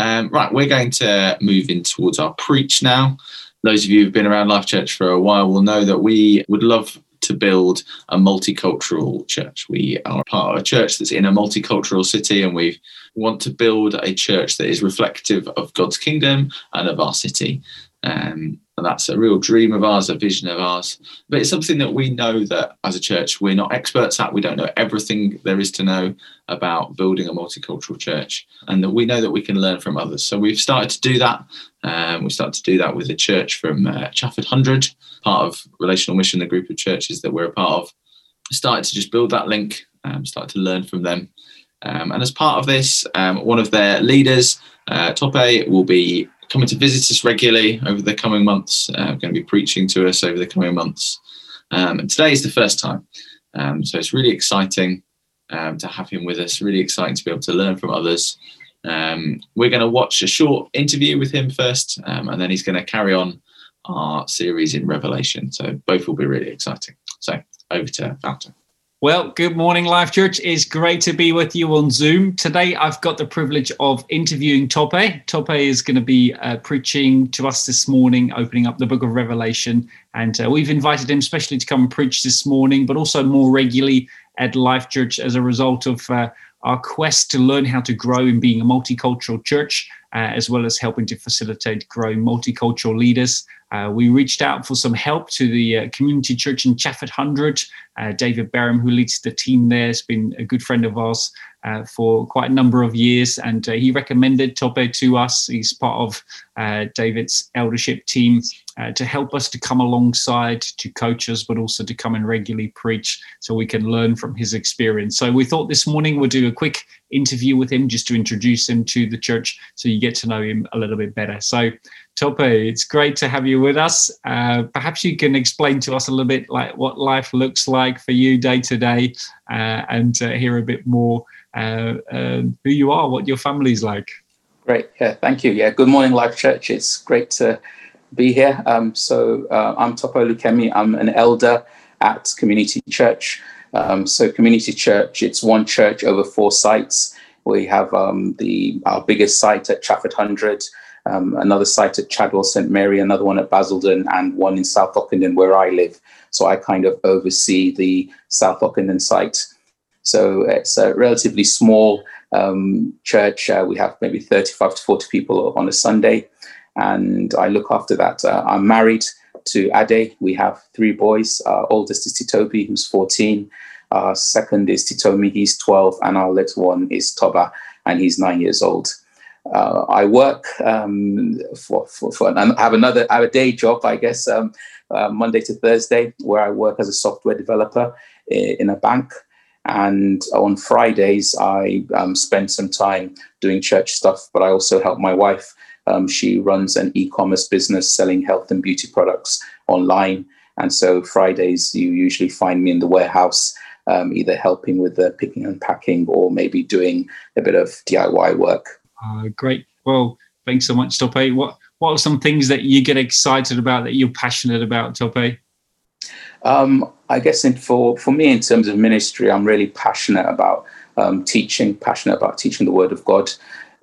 Um, right, we're going to move in towards our preach now. Those of you who've been around Life Church for a while will know that we would love to build a multicultural church. We are part of a church that's in a multicultural city, and we want to build a church that is reflective of God's kingdom and of our city. Um, and that's a real dream of ours, a vision of ours. But it's something that we know that as a church, we're not experts at. We don't know everything there is to know about building a multicultural church. And that we know that we can learn from others. So we've started to do that. Um, we started to do that with a church from uh, Chafford Hundred, part of Relational Mission, the group of churches that we're a part of. Started to just build that link, um, started to learn from them. Um, and as part of this, um, one of their leaders, uh, Tope, will be coming to visit us regularly over the coming months. Uh, going to be preaching to us over the coming months. Um, and today is the first time. Um, so it's really exciting um, to have him with us, really exciting to be able to learn from others. Um, we're going to watch a short interview with him first, um, and then he's going to carry on our series in Revelation. So both will be really exciting. So over to Fountain. Well, good morning, Life Church. It's great to be with you on Zoom. Today, I've got the privilege of interviewing Tope. Tope is going to be uh, preaching to us this morning, opening up the book of Revelation. And uh, we've invited him especially to come and preach this morning, but also more regularly at Life Church as a result of uh, our quest to learn how to grow in being a multicultural church, uh, as well as helping to facilitate growing multicultural leaders. Uh, we reached out for some help to the uh, community church in Chafford Hundred. Uh, David Barham, who leads the team there, has been a good friend of ours uh, for quite a number of years, and uh, he recommended Tope to us. He's part of David's eldership team to help us to come alongside, to coach us, but also to come and regularly preach so we can learn from his experience. So we thought this morning we'll do a quick interview with him just to introduce him to the church so you get to know him a little bit better. So Tope, it's great to have you with us. Uh, perhaps you can explain to us a little bit like what life looks like for you day to day, uh, and uh, hear a bit more uh, um, who you are, what your family's like. Great, yeah, thank you. Yeah, good morning, Life Church. It's great to be here. Um, so uh, I'm Tope Olukemi. I'm an elder at Community Church. Um, so Community Church, it's one church over four sites. We have um, the our biggest site at Chafford Hundred um, another site at Chadwell St Mary, another one at Basildon, and one in South Ockendon where I live. So I kind of oversee the South Ockendon site. So it's a relatively small um, church. Uh, we have maybe 35 to 40 people on a Sunday, and I look after that. Uh, I'm married to Ade. We have three boys. Our oldest is Titobi, who's 14. Our second is Titomi, he's 12, and our little one is Toba, and he's nine years old. Uh, I work um, for, for, for, I have another, I have a day job, I guess, um, uh, Monday to Thursday, where I work as a software developer in, in a bank. And on Fridays, I um, spend some time doing church stuff, but I also help my wife. Um, she runs an e commerce business selling health and beauty products online. And so Fridays, you usually find me in the warehouse, um, either helping with the picking and packing or maybe doing a bit of DIY work. Uh, great. Well, thanks so much, Tope. What what are some things that you get excited about that you're passionate about, Tope? Um, I guess in, for for me, in terms of ministry, I'm really passionate about um, teaching. Passionate about teaching the Word of God.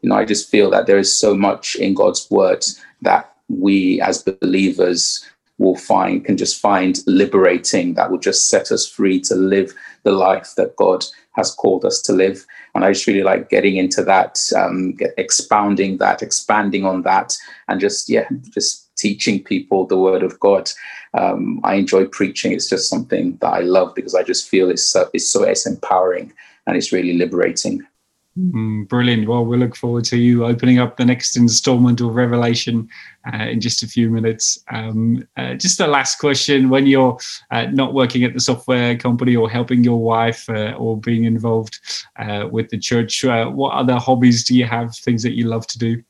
You know, I just feel that there is so much in God's Word that we as believers will find can just find liberating that will just set us free to live the life that God has called us to live. And I just really like getting into that, um, expounding that, expanding on that, and just, yeah, just teaching people the word of God. Um, I enjoy preaching. It's just something that I love because I just feel it's so, it's so it's empowering and it's really liberating. Mm, brilliant. Well, we look forward to you opening up the next installment of Revelation uh, in just a few minutes. Um, uh, just a last question when you're uh, not working at the software company or helping your wife uh, or being involved uh, with the church, uh, what other hobbies do you have, things that you love to do?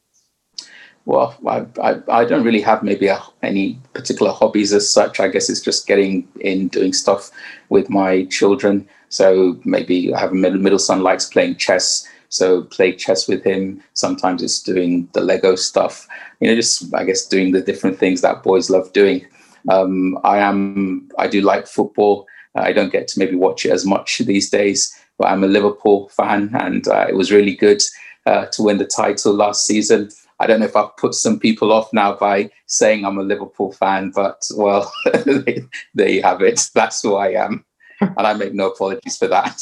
Well, I, I, I don't really have maybe a, any particular hobbies as such. I guess it's just getting in, doing stuff with my children. So maybe I have a middle, middle son likes playing chess so play chess with him. Sometimes it's doing the Lego stuff. You know, just I guess doing the different things that boys love doing. Um, I am I do like football. I don't get to maybe watch it as much these days, but I'm a Liverpool fan, and uh, it was really good uh, to win the title last season. I don't know if I've put some people off now by saying I'm a Liverpool fan, but well, there you have it. That's who I am. And I make no apologies for that.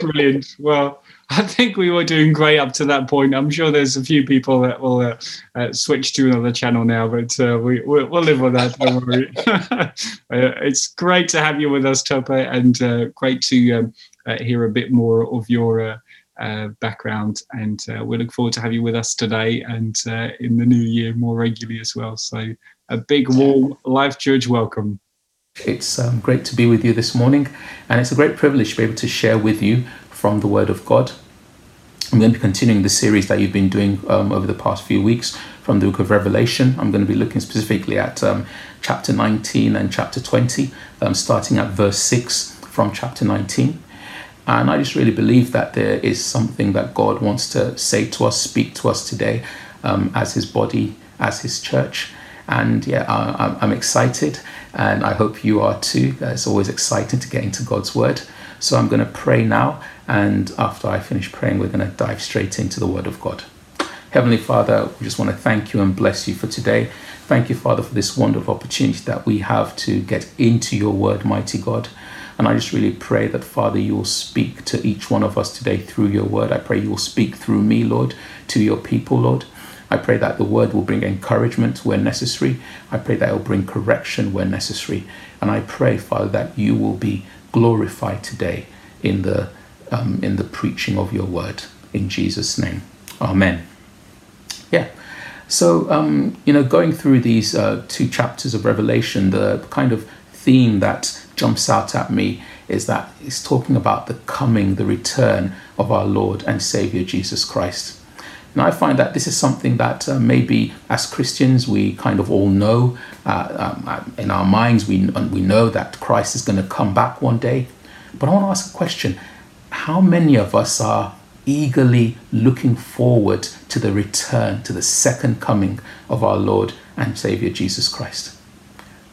Brilliant. Well, I think we were doing great up to that point. I'm sure there's a few people that will uh, uh, switch to another channel now, but uh, we, we'll, we'll, live with that. Don't worry. Uh, it's great to have you with us, Tope, and uh, great to um, uh, hear a bit more of your background. And we look forward to have you with us today and in the new year more regularly as well. So a big warm Life Church welcome. It's um, great to be with you this morning, and it's a great privilege to be able to share with you from the Word of God. I'm going to be continuing the series that you've been doing um, over the past few weeks from the book of Revelation. I'm going to be looking specifically at um, chapter 19 and chapter 20, um, starting at verse 6 from chapter 19. And I just really believe that there is something that God wants to say to us, speak to us today um, as His body, as His church. And yeah, I, I'm excited, and I hope you are too. It's always exciting to get into God's Word. So I'm going to pray now and after I finish praying, we're going to dive straight into the Word of God. Heavenly Father, we just want to thank you and bless you for today. Thank you, Father, for this wonderful opportunity that we have to get into your Word, mighty God. And I just really pray that, Father, you will speak to each one of us today through your Word. I pray you will speak through me, Lord, to your people, Lord. I pray that the word will bring encouragement where necessary. I pray that it will bring correction where necessary. And I pray, Father, that you will be glorified today in the um, in the preaching of your word. In Jesus' name. Amen. Yeah. So, um, you know, going through these uh, two chapters of Revelation, the kind of theme that jumps out at me is that it's talking about the coming, the return of our Lord and Savior Jesus Christ. And I find that this is something that uh, maybe as Christians we kind of all know. Uh, um, in our minds, we, we know that Christ is going to come back one day. But I want to ask a question how many of us are eagerly looking forward to the return, to the second coming of our Lord and Savior Jesus Christ?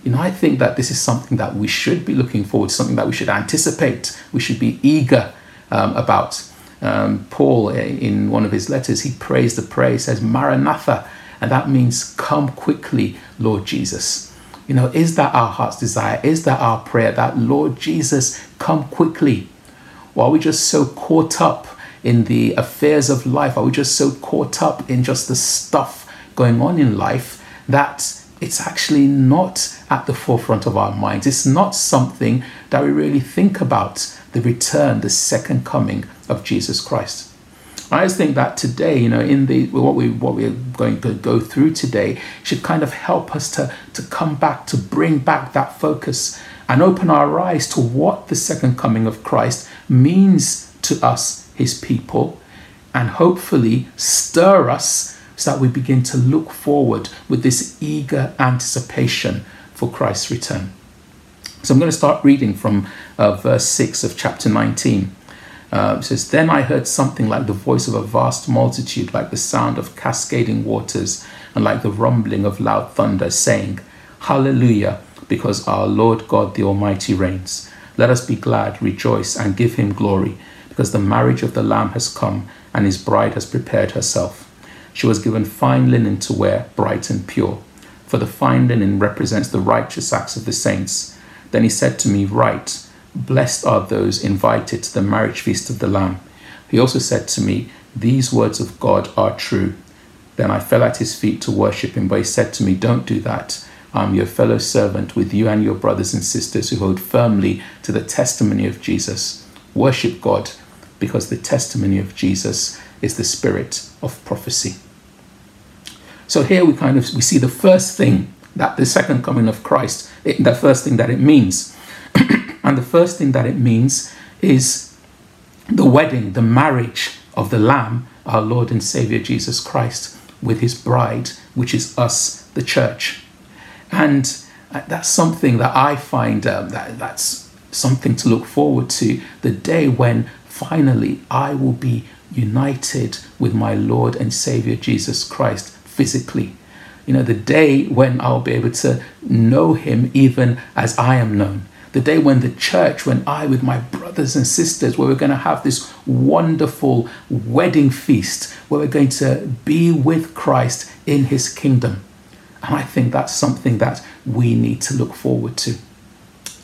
You know, I think that this is something that we should be looking forward to, something that we should anticipate, we should be eager um, about. Um, Paul, eh, in one of his letters, he prays the prayer, he says, Maranatha, and that means, Come quickly, Lord Jesus. You know, is that our heart's desire? Is that our prayer that, Lord Jesus, come quickly? Or are we just so caught up in the affairs of life? Are we just so caught up in just the stuff going on in life that it's actually not at the forefront of our minds? It's not something that we really think about the return, the second coming of Jesus Christ. I just think that today, you know, in the what we what we're going to go through today should kind of help us to to come back to bring back that focus and open our eyes to what the second coming of Christ means to us, his people, and hopefully stir us so that we begin to look forward with this eager anticipation for Christ's return. So I'm going to start reading from uh, verse 6 of chapter 19. Uh, it says, Then I heard something like the voice of a vast multitude, like the sound of cascading waters, and like the rumbling of loud thunder, saying, Hallelujah! because our Lord God the Almighty reigns. Let us be glad, rejoice, and give him glory, because the marriage of the Lamb has come, and his bride has prepared herself. She was given fine linen to wear, bright and pure, for the fine linen represents the righteous acts of the saints. Then he said to me, Write, Blessed are those invited to the marriage feast of the Lamb. He also said to me, These words of God are true. Then I fell at his feet to worship him, but he said to me, Don't do that. I'm your fellow servant with you and your brothers and sisters who hold firmly to the testimony of Jesus. Worship God because the testimony of Jesus is the spirit of prophecy. So here we kind of we see the first thing that the second coming of Christ, the first thing that it means. and the first thing that it means is the wedding, the marriage of the Lamb, our Lord and Savior Jesus Christ, with his bride, which is us, the church. And uh, that's something that I find um, that that's something to look forward to the day when finally I will be united with my Lord and Savior Jesus Christ physically. You know, the day when I'll be able to know Him even as I am known. the day when the church, when I, with my brothers and sisters, where we're going to have this wonderful wedding feast, where we're going to be with Christ in his kingdom. And I think that's something that we need to look forward to.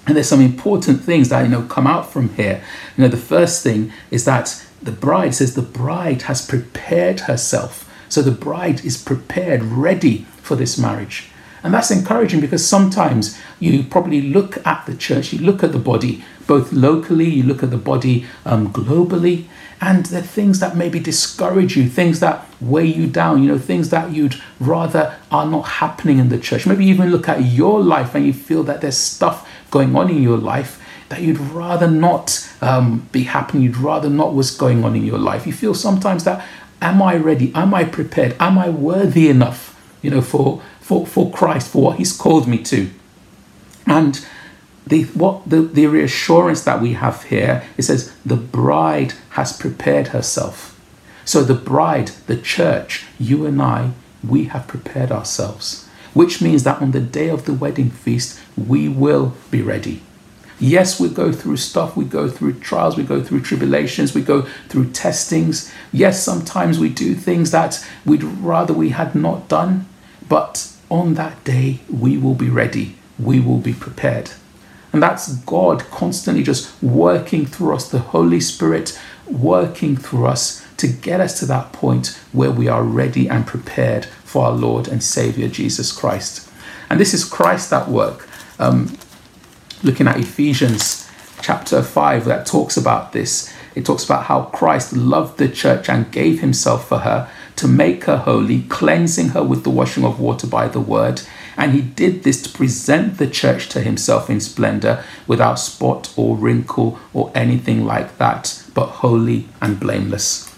And there's some important things that you know come out from here. You know, the first thing is that the bride says the bride has prepared herself. So the bride is prepared, ready for this marriage. And that's encouraging because sometimes you probably look at the church, you look at the body, both locally, you look at the body um, globally, and there are things that maybe discourage you, things that weigh you down, you know, things that you'd rather are not happening in the church. Maybe even look at your life and you feel that there's stuff going on in your life that you'd rather not um, be happening, you'd rather not what's going on in your life. You feel sometimes that, am I ready? Am I prepared? Am I worthy enough, you know, for for, for Christ, for what He's called me to. And the what the, the reassurance that we have here, it says the bride has prepared herself. So the bride, the church, you and I, we have prepared ourselves. Which means that on the day of the wedding feast, we will be ready. Yes, we go through stuff, we go through trials, we go through tribulations, we go through testings. Yes, sometimes we do things that we'd rather we had not done, but on that day, we will be ready, we will be prepared. And that's God constantly just working through us, the Holy Spirit working through us to get us to that point where we are ready and prepared for our Lord and Savior Jesus Christ. And this is Christ at work. Um, looking at Ephesians chapter 5, that talks about this. It talks about how Christ loved the church and gave himself for her to make her holy, cleansing her with the washing of water by the word. And he did this to present the church to himself in splendor, without spot or wrinkle or anything like that, but holy and blameless.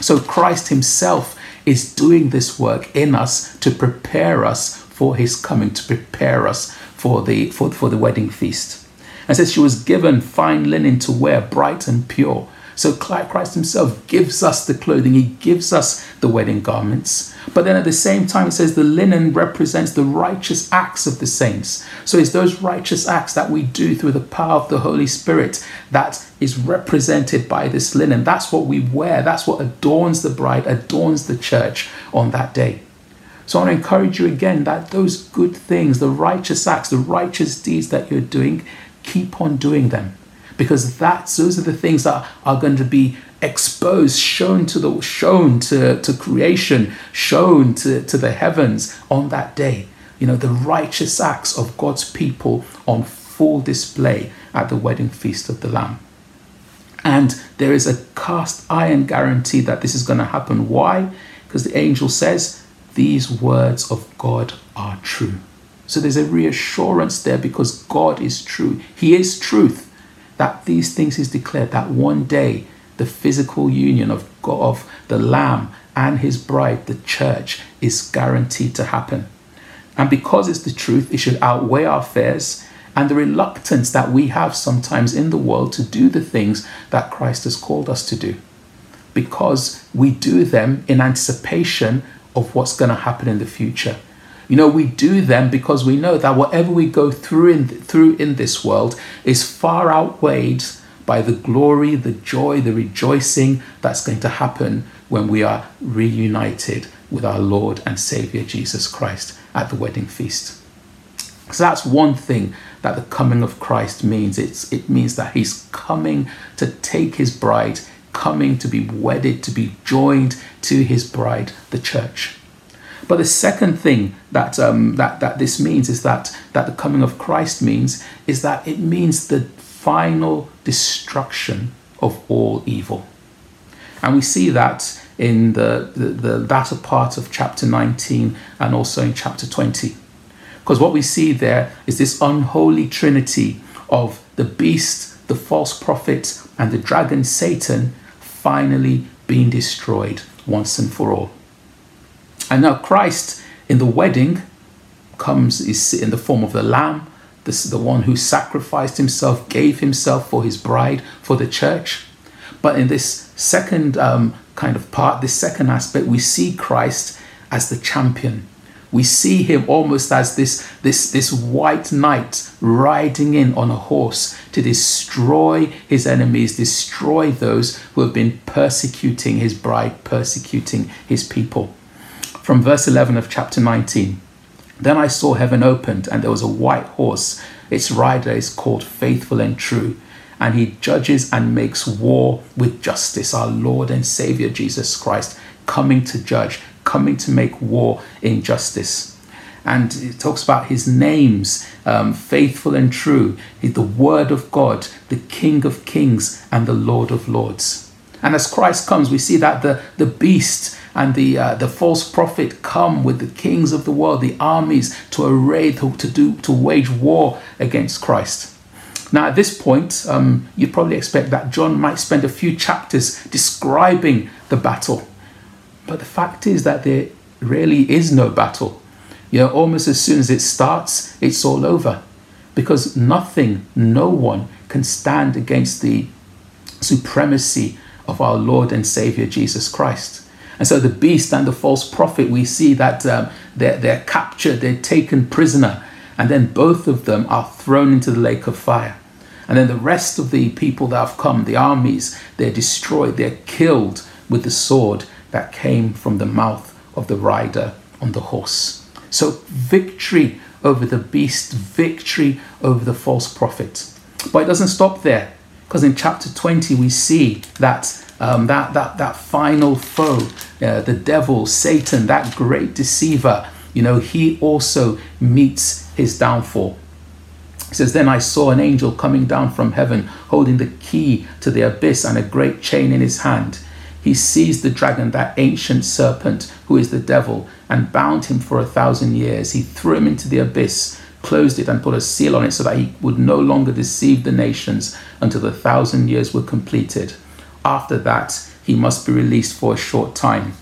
So Christ himself is doing this work in us to prepare us for his coming, to prepare us for the, for, for the wedding feast. And says she was given fine linen to wear, bright and pure so Christ himself gives us the clothing, he gives us the wedding garments. But then at the same time, it says the linen represents the righteous acts of the saints. So it's those righteous acts that we do through the power of the Holy Spirit that is represented by this linen. That's what we wear, that's what adorns the bride, adorns the church on that day. So I want to encourage you again that those good things, the righteous acts, the righteous deeds that you're doing, keep on doing them because that's those are the things that are going to be exposed, shown to the shown to, to creation, shown to, to the heavens on that day. You know, the righteous acts of God's people on full display at the wedding feast of the Lamb. And there is a cast iron guarantee that this is going to happen. Why? Because the angel says, These words of God are true. So there's a reassurance there because God is true. He is truth that these things is declared that one day the physical union of God, of the Lamb and his bride, the church, is guaranteed to happen. And because it's the truth, it should outweigh our fears and the reluctance that we have sometimes in the world to do the things that Christ has called us to do. Because we do them in anticipation of what's going to happen in the future. You know, we do them because we know that whatever we go through in, through in this world is far outweighed by the glory, the joy, the rejoicing that's going to happen when we are reunited with our Lord and Savior Jesus Christ at the wedding feast. So that's one thing that the coming of Christ means. It's, it means that He's coming to take His bride, coming to be wedded, to be joined to His bride, the church. But the second thing that, um, that, that this means is that, that the coming of Christ means is that it means the final destruction of all evil. And we see that in the, the, the latter part of chapter 19 and also in chapter 20. Because what we see there is this unholy trinity of the beast, the false prophet, and the dragon Satan finally being destroyed once and for all. And now Christ in the wedding comes is in the form of the lamb. This is the one who sacrificed himself, gave himself for his bride, for the church. But in this second um, kind of part, this second aspect, we see Christ as the champion. We see him almost as this, this, this white knight riding in on a horse to destroy his enemies, destroy those who have been persecuting his bride, persecuting his people. From verse 11 of chapter 19 Then I saw heaven opened, and there was a white horse. Its rider is called Faithful and True, and he judges and makes war with justice. Our Lord and Savior Jesus Christ coming to judge coming to make war in justice. And it talks about his names, um, faithful and true, the word of God, the King of kings, and the Lord of lords. And as Christ comes, we see that the, the beast and the, uh, the false prophet come with the kings of the world, the armies, to array, to, to, do, to wage war against Christ. Now, at this point, um, you probably expect that John might spend a few chapters describing the battle but the fact is that there really is no battle. You know, almost as soon as it starts, it's all over. Because nothing, no one can stand against the supremacy of our Lord and Savior Jesus Christ. And so the beast and the false prophet, we see that um, they're, they're captured, they're taken prisoner, and then both of them are thrown into the lake of fire. And then the rest of the people that have come, the armies, they're destroyed, they're killed with the sword that came from the mouth of the rider on the horse. So, victory over the beast, victory over the false prophet. But it doesn't stop there, because in chapter 20 we see that um, that, that, that final foe, uh, the devil, Satan, that great deceiver, you know, he also meets his downfall. He says, Then I saw an angel coming down from heaven, holding the key to the abyss and a great chain in his hand. He seized the dragon, that ancient serpent who is the devil, and bound him for a thousand years. He threw him into the abyss, closed it, and put a seal on it so that he would no longer deceive the nations until the thousand years were completed. After that, he must be released for a short time.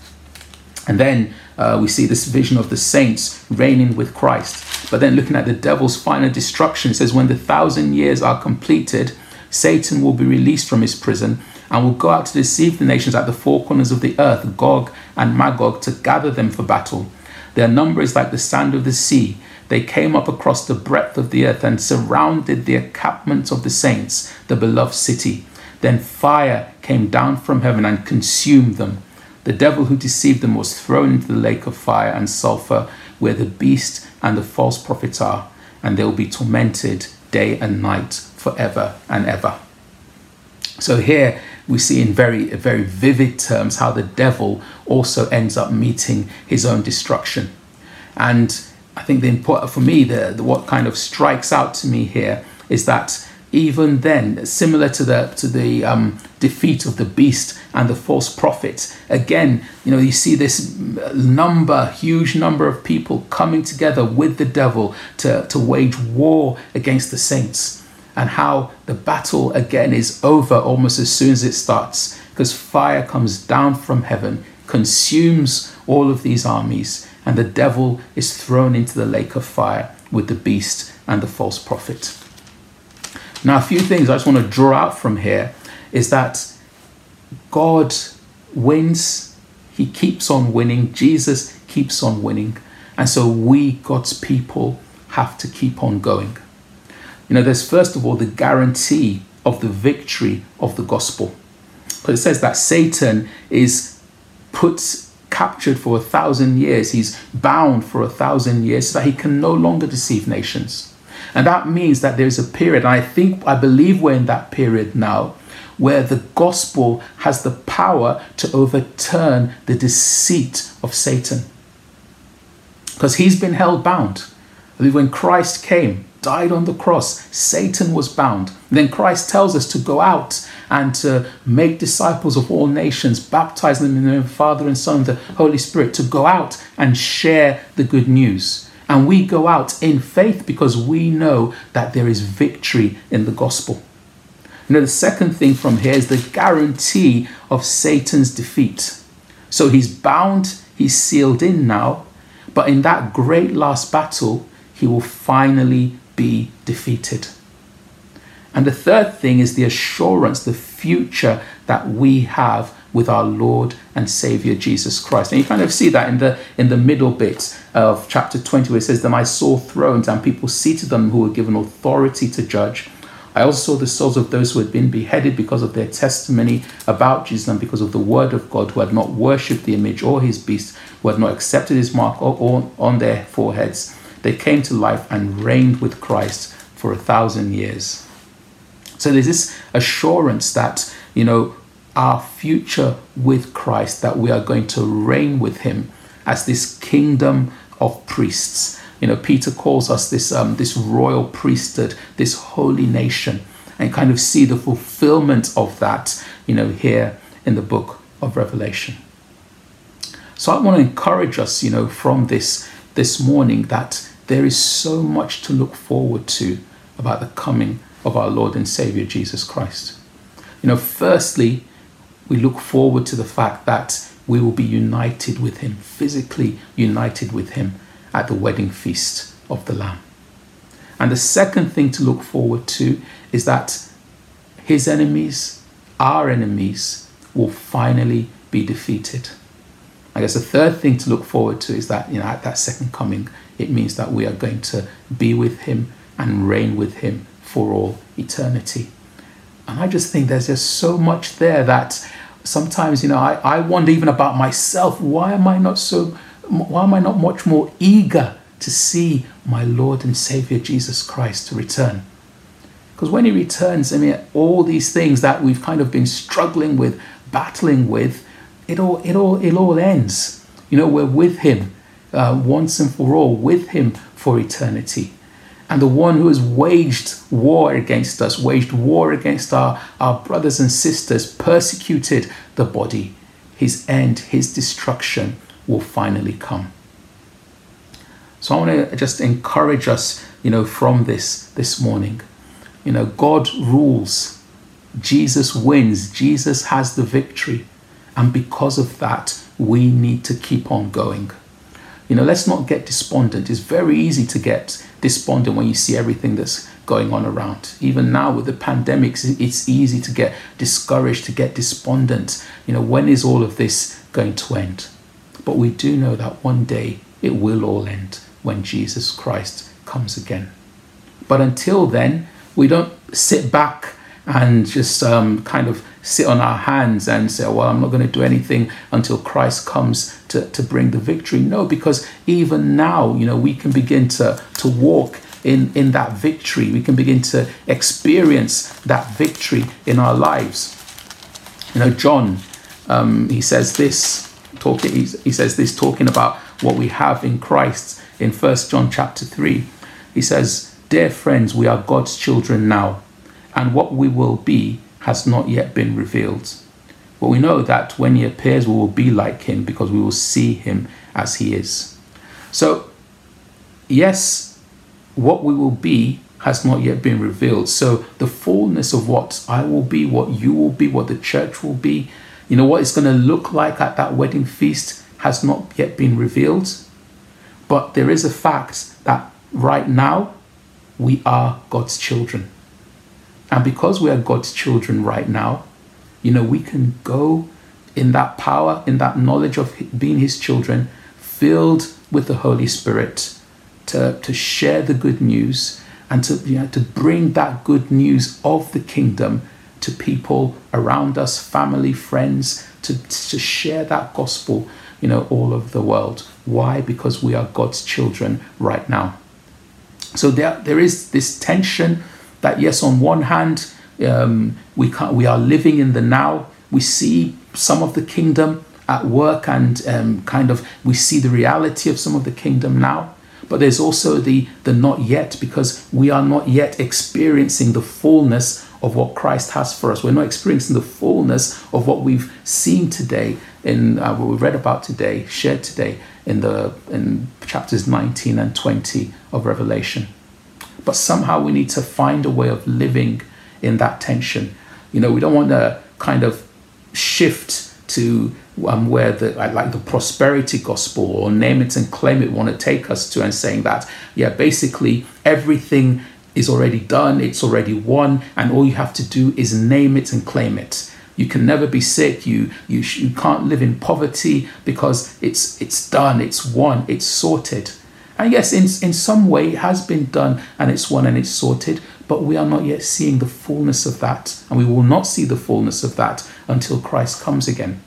And then uh, we see this vision of the saints reigning with Christ. But then looking at the devil's final destruction, says, When the thousand years are completed, Satan will be released from his prison and will go out to deceive the nations at the four corners of the earth, Gog and Magog, to gather them for battle. Their number is like the sand of the sea. They came up across the breadth of the earth and surrounded the encampment of the saints, the beloved city. Then fire came down from heaven and consumed them. The devil who deceived them was thrown into the lake of fire and sulfur, where the beast and the false prophet are, and they will be tormented day and night forever and ever. So here we see in very very vivid terms how the devil also ends up meeting his own destruction. And I think the important for me, the, the what kind of strikes out to me here is that even then, similar to the to the um, defeat of the beast and the false prophet, again, you know, you see this number, huge number of people coming together with the devil to, to wage war against the saints and how the battle again is over almost as soon as it starts because fire comes down from heaven, consumes all of these armies, and the devil is thrown into the lake of fire with the beast and the false prophet. Now, a few things I just want to draw out from here is that God wins, He keeps on winning, Jesus keeps on winning, and so we, God's people, have to keep on going. You know, there's first of all the guarantee of the victory of the gospel. Because it says that Satan is put captured for a thousand years, he's bound for a thousand years so that he can no longer deceive nations. And that means that there's a period, and I think, I believe we're in that period now, where the gospel has the power to overturn the deceit of Satan. Because he's been held bound. When Christ came, died on the cross, Satan was bound. Then Christ tells us to go out and to make disciples of all nations, baptize them in the name of the Father and Son the Holy Spirit, to go out and share the good news. And we go out in faith because we know that there is victory in the gospel. Know, the second thing from here is the guarantee of Satan's defeat. So he's bound, he's sealed in now, but in that great last battle, he will finally be defeated. And the third thing is the assurance, the future that we have with our Lord and Savior Jesus Christ. And you kind of see that in the in the middle bit of chapter 20 where it says, Then I saw thrones and people seated them who were given authority to judge. I also saw the souls of those who had been beheaded because of their testimony about Jesus and because of the word of God, who had not worshipped the image or his beast, who had not accepted his mark or, or on their foreheads. They came to life and reigned with Christ for a thousand years. So there's this assurance that, you know, our future with Christ, that we are going to reign with him as this kingdom of priests. You know, Peter calls us this um, this royal priesthood, this holy nation, and kind of see the fulfillment of that, you know, here in the book of Revelation. So I want to encourage us, you know, from this this morning that there is so much to look forward to about the coming of our Lord and Savior Jesus Christ. You know, firstly, we look forward to the fact that we will be united with Him, physically united with Him at the wedding feast of the Lamb. And the second thing to look forward to is that His enemies, our enemies, will finally be defeated. I guess the third thing to look forward to is that, you know, at that second coming, it means that we are going to be with Him and reign with Him for all eternity. And I just think there's just so much there that sometimes, you know, I, I wonder even about myself. Why am I not so, why am I not much more eager to see my Lord and Savior Jesus Christ to return? Because when He returns, I mean, all these things that we've kind of been struggling with, battling with, it all, it all, it all ends. You know, we're with Him uh, once and for all, with Him for eternity and the one who has waged war against us, waged war against our, our brothers and sisters, persecuted the body, his end, his destruction will finally come. So I want to just encourage us, you know, from this this morning. You know, God rules. Jesus wins. Jesus has the victory. And because of that, we need to keep on going. You know, let's not get despondent. It's very easy to get despondent when you see everything that's going on around. Even now with the pandemics, it's easy to get discouraged, to get despondent. You know, when is all of this going to end? But we do know that one day it will all end when Jesus Christ comes again. But until then, we don't sit back and just um, kind of sit on our hands and say, well, I'm not going to do anything until Christ comes to, to bring the victory. No, because even now, you know, we can begin to, to walk in, in that victory. We can begin to experience that victory in our lives. You know, John, um, he says this, talking, he, he says this, talking about what we have in Christ in First John chapter 3. He says, Dear friends, we are God's children now and what we will be has not yet been revealed. But we know that when he appears, we will be like him because we will see him as he is. So, yes, what we will be has not yet been revealed. So, the fullness of what I will be, what you will be, what the church will be, you know, what it's going to look like at that wedding feast has not yet been revealed. But there is a fact that right now we are God's children. And because we are God's children right now, you know, we can go in that power, in that knowledge of being His children, filled with the Holy Spirit to, to share the good news and to, you know, to bring that good news of the kingdom to people around us, family, friends, to, to share that gospel, you know, all over the world. Why? Because we are God's children right now. So there, there is this tension that yes, on one hand, um, we can we are living in the now. We see some of the kingdom at work, and um, kind of we see the reality of some of the kingdom now. But there's also the the not yet because we are not yet experiencing the fullness of what Christ has for us. We're not experiencing the fullness of what we've seen today in uh, what we read about today, shared today in the in chapters 19 and 20 of Revelation. But somehow we need to find a way of living in that tension. You know, we don't want to kind of shift to um, where the like the prosperity gospel or name it and claim it want to take us to and saying that yeah basically everything is already done it's already won and all you have to do is name it and claim it You can never be sick. You you you can't live in poverty because it's it's done. It's won. It's sorted. And yes, in in some way it has been done and it's won and it's sorted. But we are not yet seeing the fullness of that, and we will not see the fullness of that until Christ comes again.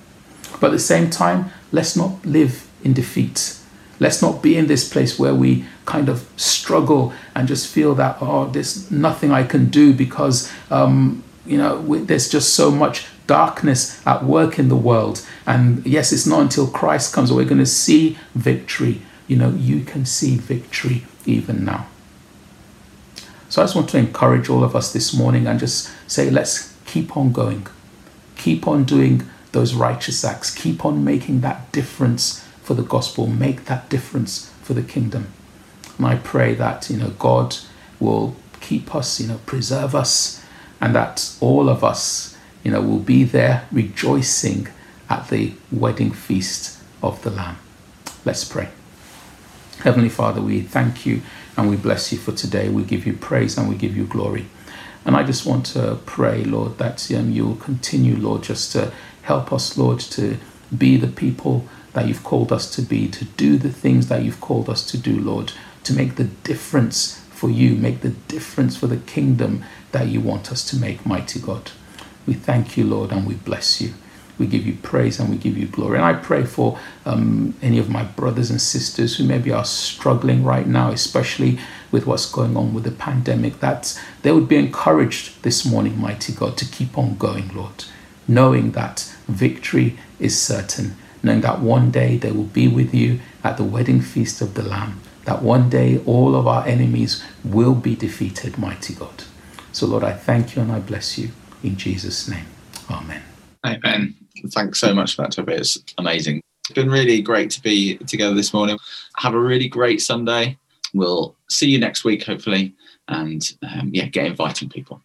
But at the same time, let's not live in defeat. Let's not be in this place where we kind of struggle and just feel that, oh, there's nothing I can do because, um, you know, there's just so much darkness at work in the world. And yes, it's not until Christ comes we're going to see victory. You know, you can see victory even now. So I just want to encourage all of us this morning and just say, let's keep on going. Keep on doing those righteous acts. Keep on making that difference for the gospel. Make that difference for the kingdom. And I pray that, you know, God will keep us, you know, preserve us, and that all of us, you know, will be there rejoicing at the wedding feast of the Lamb. Let's pray. Heavenly Father, we thank you and we bless you for today. We give you praise and we give you glory. And I just want to pray, Lord, that um, you will continue, Lord, just to help us, Lord, to be the people that you've called us to be, to do the things that you've called us to do, Lord, to make the difference for you, make the difference for the kingdom that you want us to make, mighty God. We thank you, Lord, and we bless you. We give you praise and we give you glory. And I pray for um, any of my brothers and sisters who maybe are struggling right now, especially with what's going on with the pandemic, that they would be encouraged this morning, mighty God, to keep on going, Lord, knowing that victory is certain, knowing that one day they will be with you at the wedding feast of the Lamb, that one day all of our enemies will be defeated, mighty God. So, Lord, I thank you and I bless you in Jesus' name. Amen. Amen. Thanks so much for that, Toby. It's amazing. It's been really great to be together this morning. Have a really great Sunday. We'll see you next week, hopefully. And um, yeah, get inviting people.